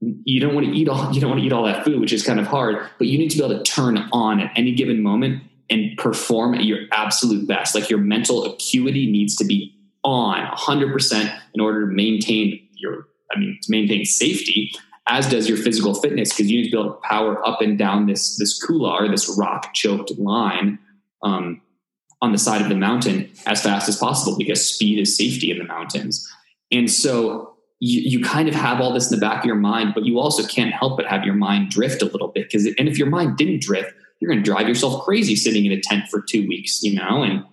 S1: you don't want to eat all you don't want to eat all that food, which is kind of hard, but you need to be able to turn on at any given moment and perform at your absolute best. Like your mental acuity needs to be on 100% in order to maintain your I mean to maintain safety as does your physical fitness because you need to be able to power up and down this this couloir, this rock choked line um, on the side of the mountain as fast as possible because speed is safety in the mountains. And so you, you kind of have all this in the back of your mind, but you also can't help but have your mind drift a little bit because and if your mind didn't drift, you're going to drive yourself crazy sitting in a tent for two weeks, you know, and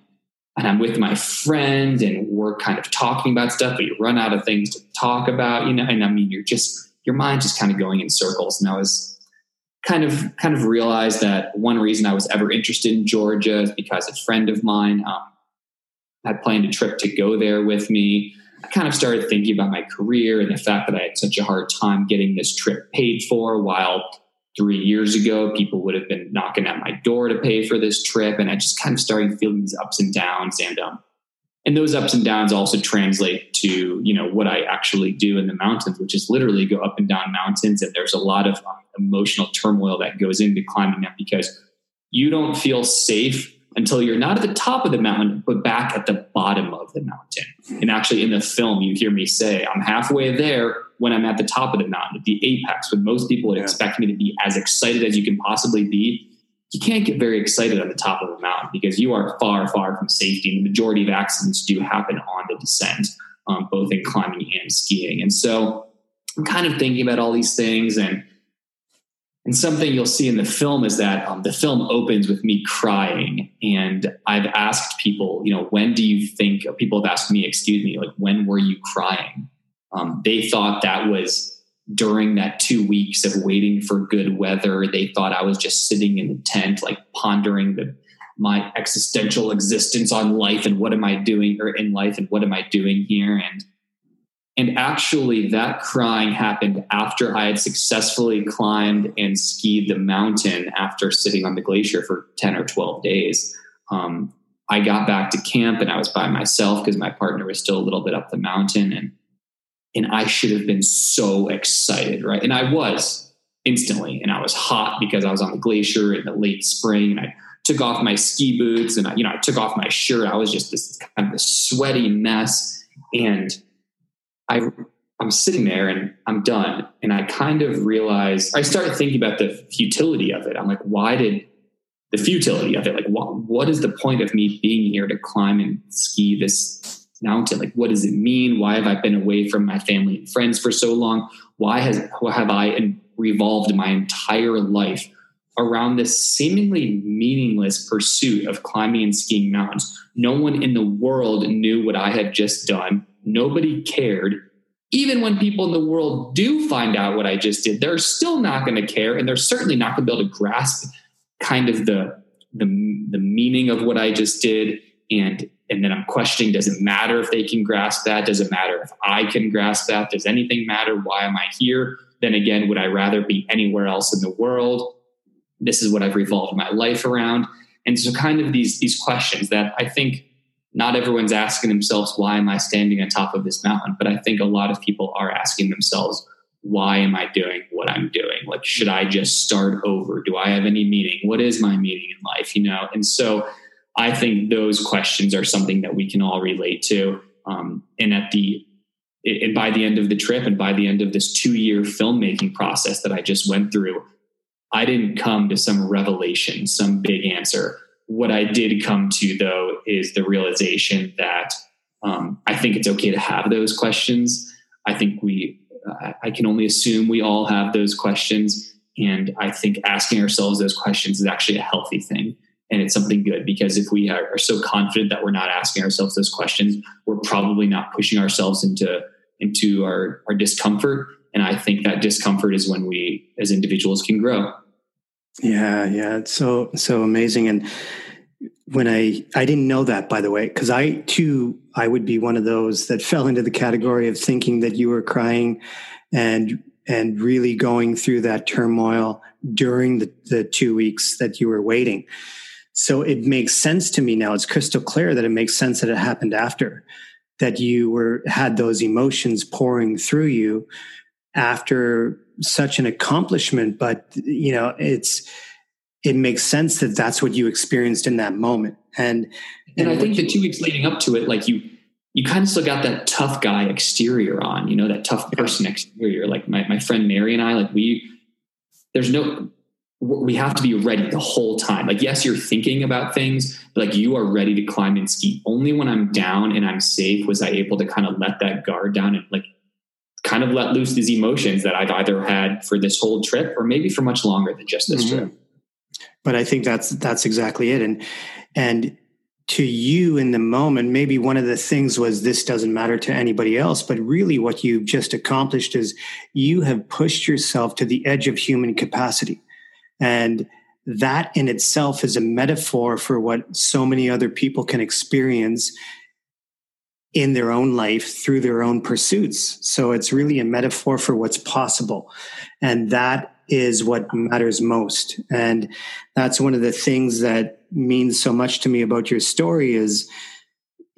S1: and I'm with my friend and we're kind of talking about stuff, but you run out of things to talk about, you know, and I mean, you're just, your mind just kind of going in circles. And I was kind of kind of realized that one reason I was ever interested in Georgia is because a friend of mine um, had planned a trip to go there with me. I kind of started thinking about my career and the fact that I had such a hard time getting this trip paid for while three years ago, people would have been knocking at my door to pay for this trip. And I just kind of started feeling these ups and downs. And, um, and those ups and downs also translate to, you know, what I actually do in the mountains, which is literally go up and down mountains. And there's a lot of um, emotional turmoil that goes into climbing them because you don't feel safe until you're not at the top of the mountain, but back at the bottom of the mountain. And actually, in the film, you hear me say, I'm halfway there when I'm at the top of the mountain, at the apex, when most people would expect me to be as excited as you can possibly be. You can't get very excited on the top of the mountain because you are far, far from safety. And the majority of accidents do happen on the descent, um, both in climbing and skiing. And so I'm kind of thinking about all these things and and something you'll see in the film is that um, the film opens with me crying. And I've asked people, you know, when do you think, people have asked me, excuse me, like, when were you crying? Um, they thought that was during that two weeks of waiting for good weather. They thought I was just sitting in the tent, like pondering the, my existential existence on life and what am I doing or in life and what am I doing here? And and actually, that crying happened after I had successfully climbed and skied the mountain after sitting on the glacier for 10 or 12 days. Um, I got back to camp and I was by myself because my partner was still a little bit up the mountain. And, and I should have been so excited, right? And I was instantly. And I was hot because I was on the glacier in the late spring. And I took off my ski boots and I, you know, I took off my shirt. I was just this kind of a sweaty mess. And I I'm sitting there and I'm done. And I kind of realize I started thinking about the futility of it. I'm like, why did the futility of it? Like, what, what is the point of me being here to climb and ski this mountain? Like, what does it mean? Why have I been away from my family and friends for so long? Why has have I revolved my entire life around this seemingly meaningless pursuit of climbing and skiing mountains? No one in the world knew what I had just done Nobody cared. Even when people in the world do find out what I just did, they're still not going to care. And they're certainly not going to be able to grasp kind of the, the, the meaning of what I just did. And, and then I'm questioning, does it matter if they can grasp that? Does it matter if I can grasp that? Does anything matter? Why am I here? Then again, would I rather be anywhere else in the world? This is what I've revolved my life around. And so kind of these, these questions that I think not everyone's asking themselves, why am I standing on top of this mountain? But I think a lot of people are asking themselves, why am I doing what I'm doing? Like, should I just start over? Do I have any meaning? What is my meaning in life? You know? And so I think those questions are something that we can all relate to. Um, and at the, and by the end of the trip and by the end of this two year filmmaking process that I just went through, I didn't come to some revelation, some big answer what I did come to though is the realization that um, I think it's okay to have those questions. I think we, I can only assume we all have those questions. And I think asking ourselves those questions is actually a healthy thing. And it's something good because if we are, so confident that we're not asking ourselves those questions, we're probably not pushing ourselves into, into our, our discomfort. And I think that discomfort is when we as individuals can grow.
S3: Yeah, yeah, it's so so amazing. And when I I didn't know that by the way, because I too I would be one of those that fell into the category of thinking that you were crying and and really going through that turmoil during the, the two weeks that you were waiting. So it makes sense to me now. It's crystal clear that it makes sense that it happened after that you were had those emotions pouring through you after such an accomplishment. But you know it's it makes sense that that's what you experienced in that moment. And
S1: and, and i think the two weeks leading up to it like you you kind of still got that tough guy exterior on you know that tough person exterior. Like my, my friend mary and i like we there's no we have to be ready the whole time like yes you're thinking about things but like you are ready to climb and ski only when i'm down and i'm safe was i able to kind of let that guard down and like kind of let loose these emotions that I've either had for this whole trip or maybe for much longer than just this mm-hmm. trip.
S3: But I think that's that's exactly it. And and to you in the moment, maybe one of the things was this doesn't matter to anybody else, but really what you've just accomplished is you have pushed yourself to the edge of human capacity. And that in itself is a metaphor for what so many other people can experience in their own life through their own pursuits. So it's really a metaphor for what's possible. And that is what matters most. And that's one of the things that means so much to me about your story is,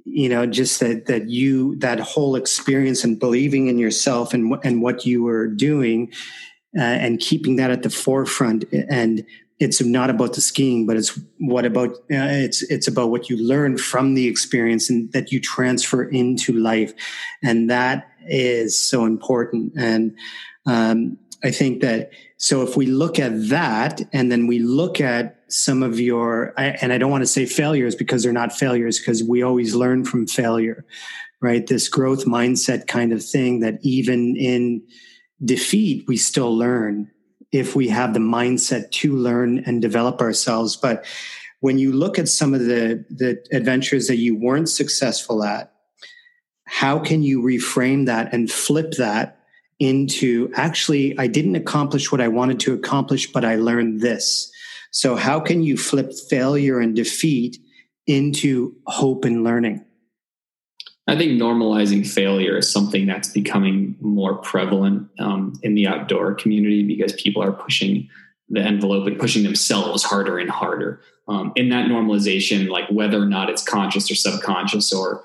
S3: you know, just that, that you, that whole experience and believing in yourself and, and what you were doing uh, and keeping that at the forefront and it's not about the skiing, but it's what about uh, it's it's about what you learn from the experience and that you transfer into life, and that is so important. And um, I think that so if we look at that and then we look at some of your, and I don't want to say failures because they're not failures because we always learn from failure, right? This growth mindset kind of thing that even in defeat, we still learn if we have the mindset to learn and develop ourselves. But when you look at some of the, the adventures that you weren't successful at, how can you reframe that and flip that into actually, I didn't accomplish what I wanted to accomplish, but I learned this. So, how can you flip failure and defeat into hope and learning?
S1: I think normalizing failure is something that's becoming more prevalent um, in the outdoor community because people are pushing the envelope and pushing themselves harder and harder. Um, in that normalization, like whether or not it's conscious or subconscious or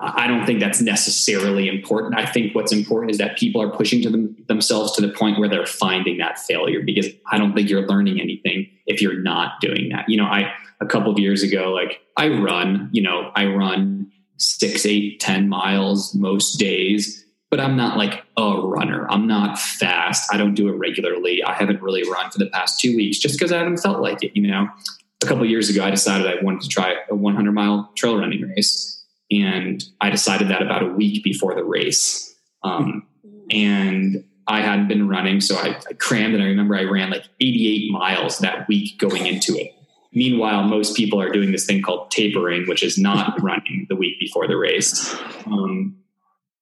S1: I don't think that's necessarily important. I think what's important is that people are pushing to them, themselves to the point where they're finding that failure because I don't think you're learning anything if you're not doing that. You know, I, a couple of years ago, like I run, you know, I run six, eight, ten miles most days, but I'm not like a runner. I'm not fast. I don't do it regularly. I haven't really run for the past two weeks just because I haven't felt like it, you know. A couple years ago, I decided I wanted to try a 100 mile trail running race and I decided that about a week before the race. Um, and I hadn't been running, so I, I, crammed, and I remember I ran like 88 miles that week going into it. Meanwhile, most people are doing this thing called tapering, which is not running the week before the race. Um,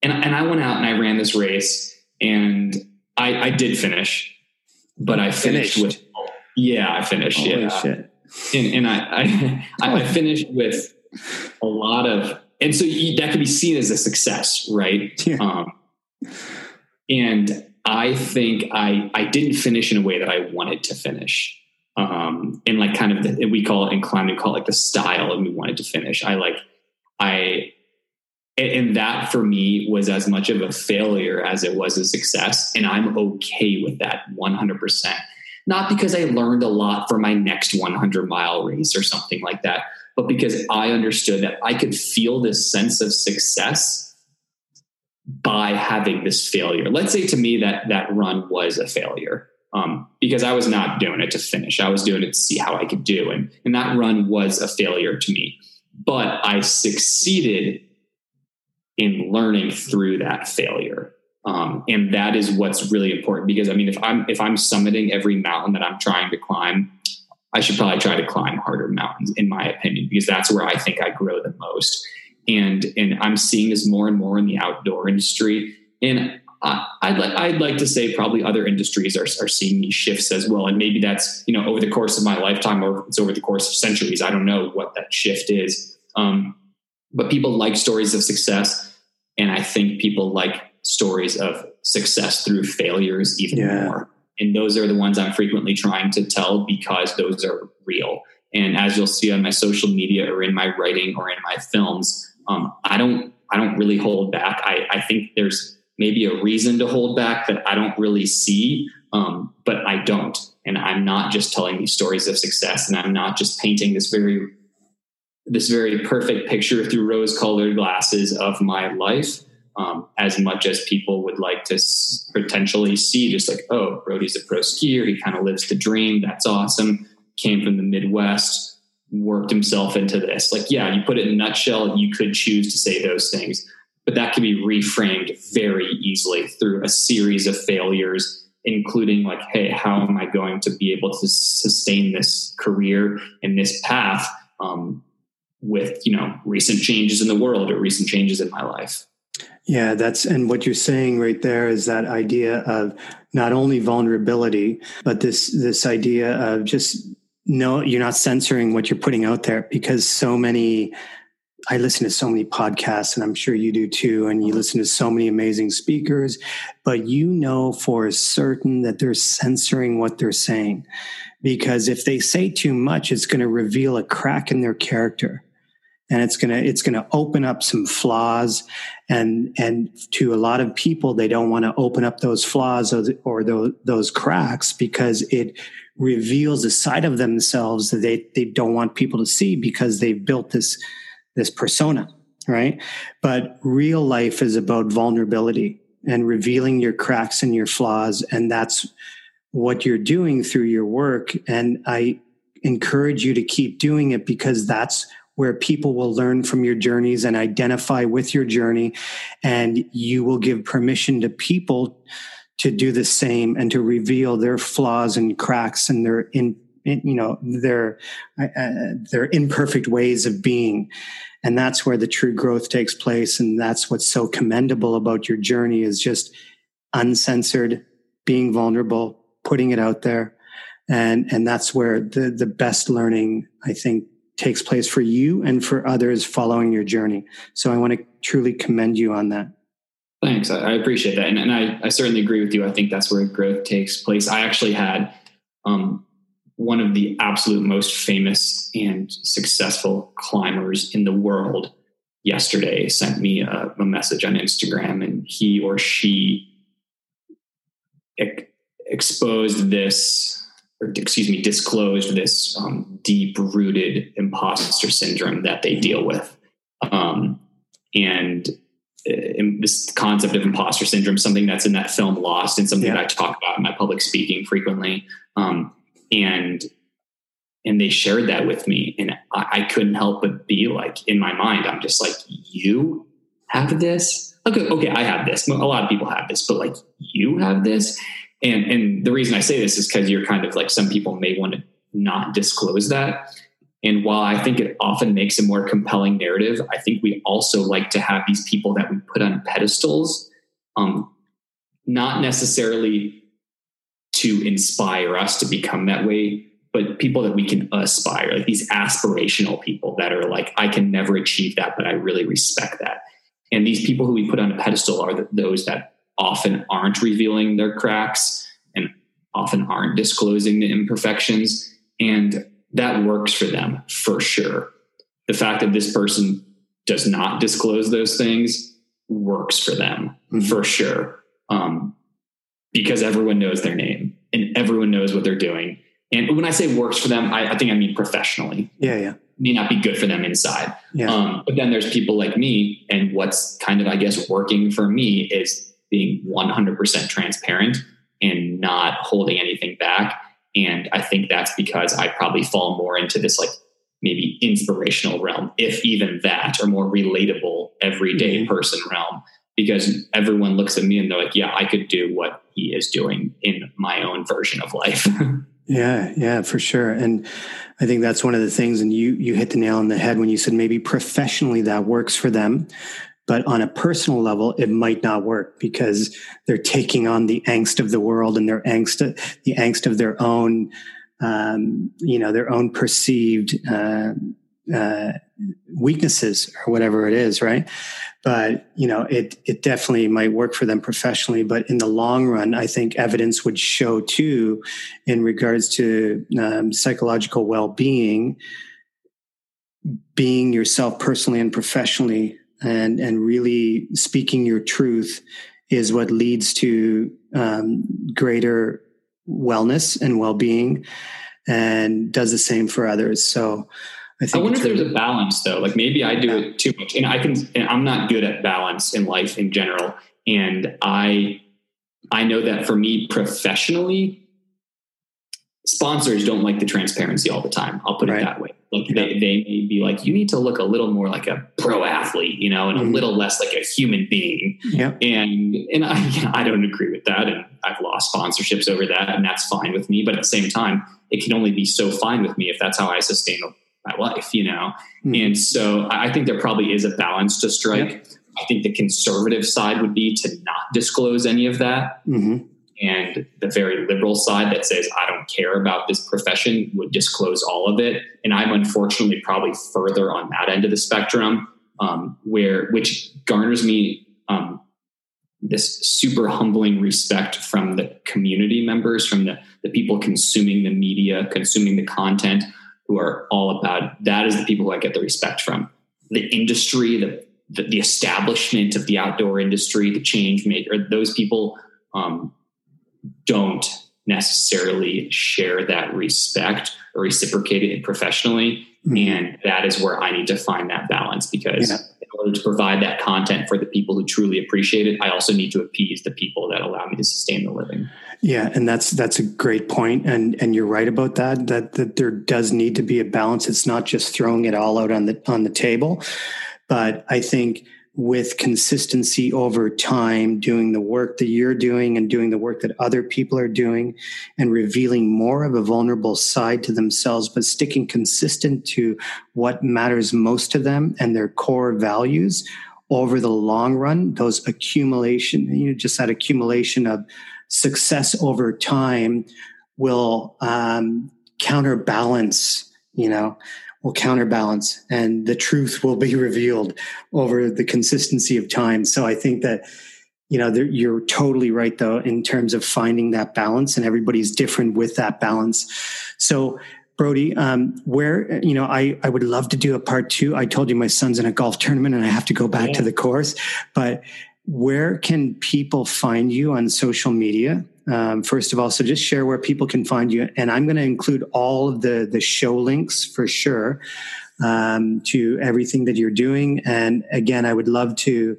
S1: and, and I went out and I ran this race, and I, I did finish, but I finished, finished. with yeah, I finished. Holy yeah, shit. and, and I, I I finished with a lot of and so you, that can be seen as a success, right? Yeah. Um, and I think I I didn't finish in a way that I wanted to finish. Um, and like kind of the, we call it in climbing, call it like the style and we wanted to finish. I like I and that for me was as much of a failure as it was a success. And I'm okay with that 100%. Not because I learned a lot for my next 100 mile race or something like that, but because I understood that I could feel this sense of success by having this failure. Let's say to me that that run was a failure um, because I was not doing it to finish. I was doing it to see how I could do. And, and that run was a failure to me. But I succeeded in learning through that failure. Um, and that is what's really important because I mean, if I'm if I'm summiting every mountain that I'm trying to climb, I should probably try to climb harder mountains, in my opinion, because that's where I think I grow the most. And and I'm seeing this more and more in the outdoor industry. And I, I'd like I'd like to say probably other industries are, are seeing these shifts as well. And maybe that's you know over the course of my lifetime or it's over the course of centuries. I don't know what that shift is. Um, but people like stories of success, and I think people like stories of success through failures even yeah. more. And those are the ones I'm frequently trying to tell because those are real. And as you'll see on my social media or in my writing or in my films, um, I don't I don't really hold back. I, I think there's maybe a reason to hold back that I don't really see, um, but I don't. And I'm not just telling these stories of success, and I'm not just painting this very this very perfect picture through rose colored glasses of my life um, as much as people would like to s- potentially see just like oh brody's a pro skier. He kind of lives the dream. That's awesome. Came from the midwest worked himself into this. Like yeah you put it in a nutshell you could choose to say those things but that can be reframed very easily through a series of failures including like hey how am i going to be able to sustain this career and this path um, with you know recent changes in the world or recent changes in my life?
S3: Yeah, that's and what you're saying right there is that idea of not only vulnerability, but this this idea of just no, you're not censoring what you're putting out there because so many I listen to so many podcasts, and I'm sure you do too. And you listen to so many amazing speakers, but you know for certain that they're censoring what they're saying because if they say too much, it's going to reveal a crack in their character and it's going to it's to open up some flaws and and to a lot of people they don't want to open up those flaws or, or those, those cracks because it reveals a side of themselves that they they don't want people to see because they've built this this persona right but real life is about vulnerability and revealing your cracks and your flaws and that's what you're doing through your work and i encourage you to keep doing it because that's where people will learn from your journeys and identify with your journey. And you will give permission to people to do the same and to reveal their flaws and cracks and their in, you know their uh, uh, their imperfect ways of being and that's where the true growth takes place and that's what's so commendable about your journey is just uncensored being vulnerable putting it out there and and that's where the the best learning i think takes place for you and for others following your journey. So I want to truly commend you on that.
S1: Thanks. I, appreciate that. And, and I, I, certainly agree with you. I think that's where growth takes place. I actually had um, one of the absolute most famous and successful climbers in the world yesterday sent me a, a message on Instagram, and he or she ex- exposed this or excuse me, disclosed this um, deep rooted imposter syndrome that they deal with. Um, and uh, this concept of imposter syndrome, something that's in that film Lost, and something yeah. that I talk about in my public speaking frequently. Um, and and they shared that with me, and I, I, couldn't help but be like, in my mind, I'm just like, you have this. Okay, okay, I have this. A lot of people have this, but like, you have this, and and the reason I say this is because you're kind of like some people may want to not disclose that. And while I think it often makes a more compelling narrative, I think we also like to have these people that we put on pedestals, um, not necessarily to inspire us to become that way, but people that we can aspire, like these aspirational people that are like, I can never achieve that, but I really respect that. And these people who we put on a pedestal are those that often aren't revealing their cracks and often aren't disclosing the imperfections. And that works for them for sure. The fact that this person does not disclose those things works for them mm-hmm. for sure. Um, because everyone knows their name and everyone knows what they're doing. And when I say works for them, I, I think I mean professionally.
S3: Yeah, yeah.
S1: May not be good for them inside. Yeah. Um, but then there's people like me, and what's kind of, I guess, working for me is being 100% transparent and not holding anything back. And I think that's because I probably fall more into this like maybe inspirational realm, if even that, or more relatable everyday mm-hmm. person realm. Because everyone looks at me and they're like, yeah, I could do what he is doing in my own version of life.
S3: yeah, yeah, for sure. And I think that's one of the things, and you you hit the nail on the head when you said maybe professionally that works for them but on a personal level it might not work because they're taking on the angst of the world and their angst the angst of their own um, you know their own perceived uh, uh, weaknesses or whatever it is right but you know it it definitely might work for them professionally. But in the long run i think evidence would show too in regards to um, psychological well-being being yourself personally and professionally and and really speaking your truth is what leads to um, greater wellness and well-being and does the same for others. So
S1: I, I wonder if there's a balance though like maybe i do it too much and i can and i'm not good at balance in life in general and i i know that for me professionally sponsors don't like the transparency all the time. I'll put right. it that way. Like yeah. they, they may be like, you need to look a little more like a pro athlete, you know, and mm-hmm. a little less like a human being.
S3: Yeah.
S1: And and I you know, I don't agree with that. And I've lost sponsorships over that, and that's fine with me. But at the same time, it can only be so fine with me if that's how I sustain my life, you know. Mm-hmm. And so I think there probably is a balance to strike. Yep. I think the conservative side would be to not disclose any of that. Mm-hmm and the very liberal side that says I don't care about this profession would disclose all of it. And I'm unfortunately probably further on that end of the spectrum, um, where which garners me um, this super humbling respect from the community members, from the, the people consuming the media, consuming the content, who are all about that is the people who I get the respect from. The industry, the the, the establishment of the outdoor industry, the change maker, those people um, don't necessarily share that respect or reciprocate it professionally. Mm-hmm. And that is where I need to find that balance because yeah. in order to provide that content for the people who truly appreciate it, I also need to appease the people that allow me to sustain the living.
S3: Yeah, and that's that's a great point, and and you're right about that. That that there does need to be a balance. It's not just throwing it all out on the on the table, but I think with consistency over time, doing the work that you're doing and doing the work that other people are doing and revealing more of a vulnerable side to themselves, but sticking consistent to what matters most to them and their core values over the long run, those accumulation, you know, just that accumulation of success over time will um, counterbalance, you know, will counterbalance and the truth will be revealed over the consistency of time. So I think that, you know, you're totally right though, in terms of finding that balance and everybody's different with that balance. So Brody, um, where, you know, I, I would love to do a part two. I told you my son's in a golf tournament and I have to go back yeah. to the course, but where can people find you on social media? Um, first of all, so just share where people can find you, and I'm going to include all of the the show links for sure um, to everything that you're doing. And again, I would love to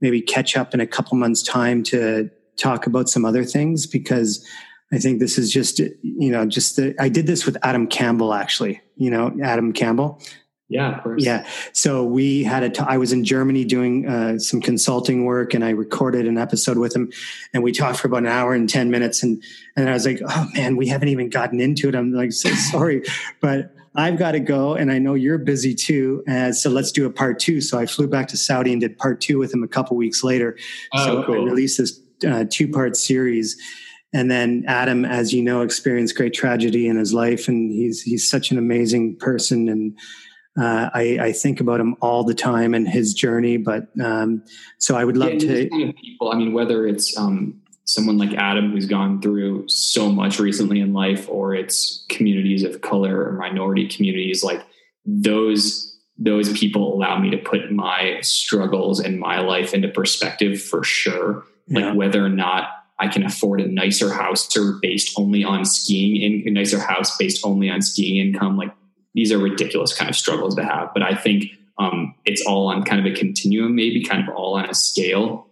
S3: maybe catch up in a couple months' time to talk about some other things because I think this is just you know just the, I did this with Adam Campbell actually. You know Adam Campbell.
S1: Yeah, of course.
S3: Yeah. So we had a. T- I was in Germany doing uh, some consulting work, and I recorded an episode with him, and we talked for about an hour and ten minutes, and and I was like, oh man, we haven't even gotten into it. I'm like, so sorry, but I've got to go, and I know you're busy too. And so let's do a part two. So I flew back to Saudi and did part two with him a couple weeks later. Oh, so cool. I released this uh, two part series. And then Adam, as you know, experienced great tragedy in his life, and he's he's such an amazing person and uh, I, I, think about him all the time and his journey. But um, so I would love yeah, to.
S1: Kind of people, I mean, whether it's um, someone like Adam who's gone through so much recently in life, or it's communities of color or minority communities, like those those people allow me to put my struggles and my life into perspective for sure. Like yeah. whether or not I can afford a nicer house or based only on skiing in a nicer house based only on skiing income, like these are ridiculous kind of struggles to have. But I think um, it's all on kind of a continuum, maybe kind of all on a scale.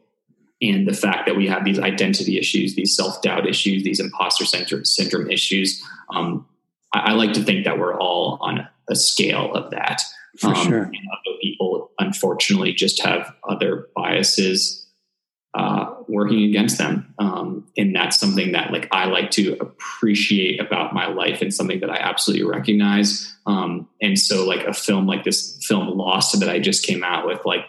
S1: And the fact that we have these identity issues, these self doubt issues, these imposter syndrome issues, um, I, I, like to think that we're all on a scale of that.
S3: For um, sure. And
S1: other people, unfortunately, just have other biases uh, working against them. Um, and that's something that like I like to appreciate about my life and something that I absolutely recognize. Um, and so like a film like this film Lost that I just came out with, like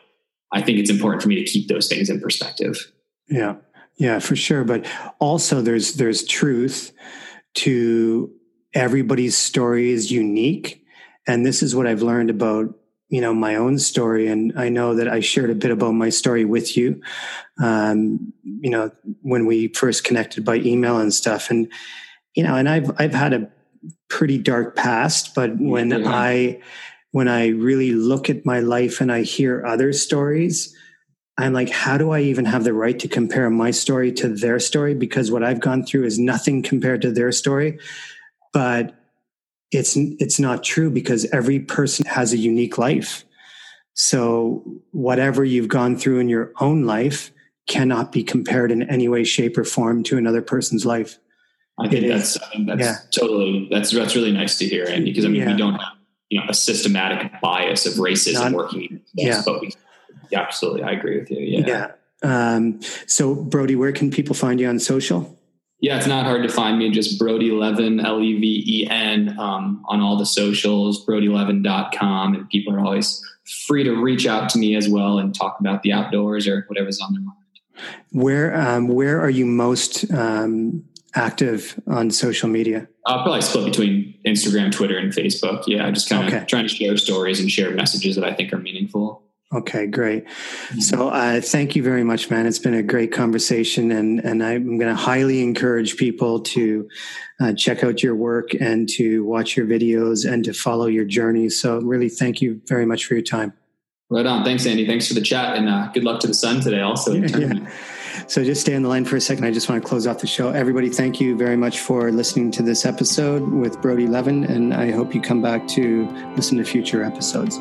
S1: I think it's important for me to keep those things in perspective.
S3: Yeah. Yeah, for sure. But also there's there's truth to everybody's story is unique. And this is what I've learned about you know my own story and i know that i shared a bit about my story with you um, you know when we first connected by email and stuff. And you know and i've i've had a pretty dark past but when yeah. i when i really look at my life and i hear other stories i'm like how do i even have the right to compare my story to their story? Because what i've gone through is nothing compared to their story. But it's it's not true because every person has a unique life. So whatever you've gone through in your own life cannot be compared in any way shape or form to another person's life.
S1: I think it that's I mean, that's yeah. totally that's that's really nice to hear and because i mean yeah. we don't have you know a systematic bias of racism not, working yeah. but we yeah, absolutely i agree with you yeah.
S3: Yeah. Um, so brody where can people find you on social
S1: yeah, it's not hard to find me. Just Brody Leven, L E V E N, um, on all the socials, brodyleven.com. And people are always free to reach out to me as well and talk about the outdoors or whatever's on their mind.
S3: Where um, where are you most um, active on social media?
S1: I'll probably split between Instagram, Twitter, and Facebook. Yeah, just kind of
S3: Okay.
S1: trying to share stories and share messages that I think are meaningful.
S3: Okay, great. So, uh, thank you very much, man. It's been a great conversation, and and I'm going to highly encourage people to uh, check out your work and to watch your videos and to follow your journey. So, really, thank you very much for your time.
S1: Right on. Thanks, Andy. Thanks for the chat, and uh, good luck to the son today. Also, the.
S3: So, just stay on the line for a second. I just want to close off the show. Everybody, thank you very much for listening to this episode with Brody Leven, and I hope you come back to listen to future episodes.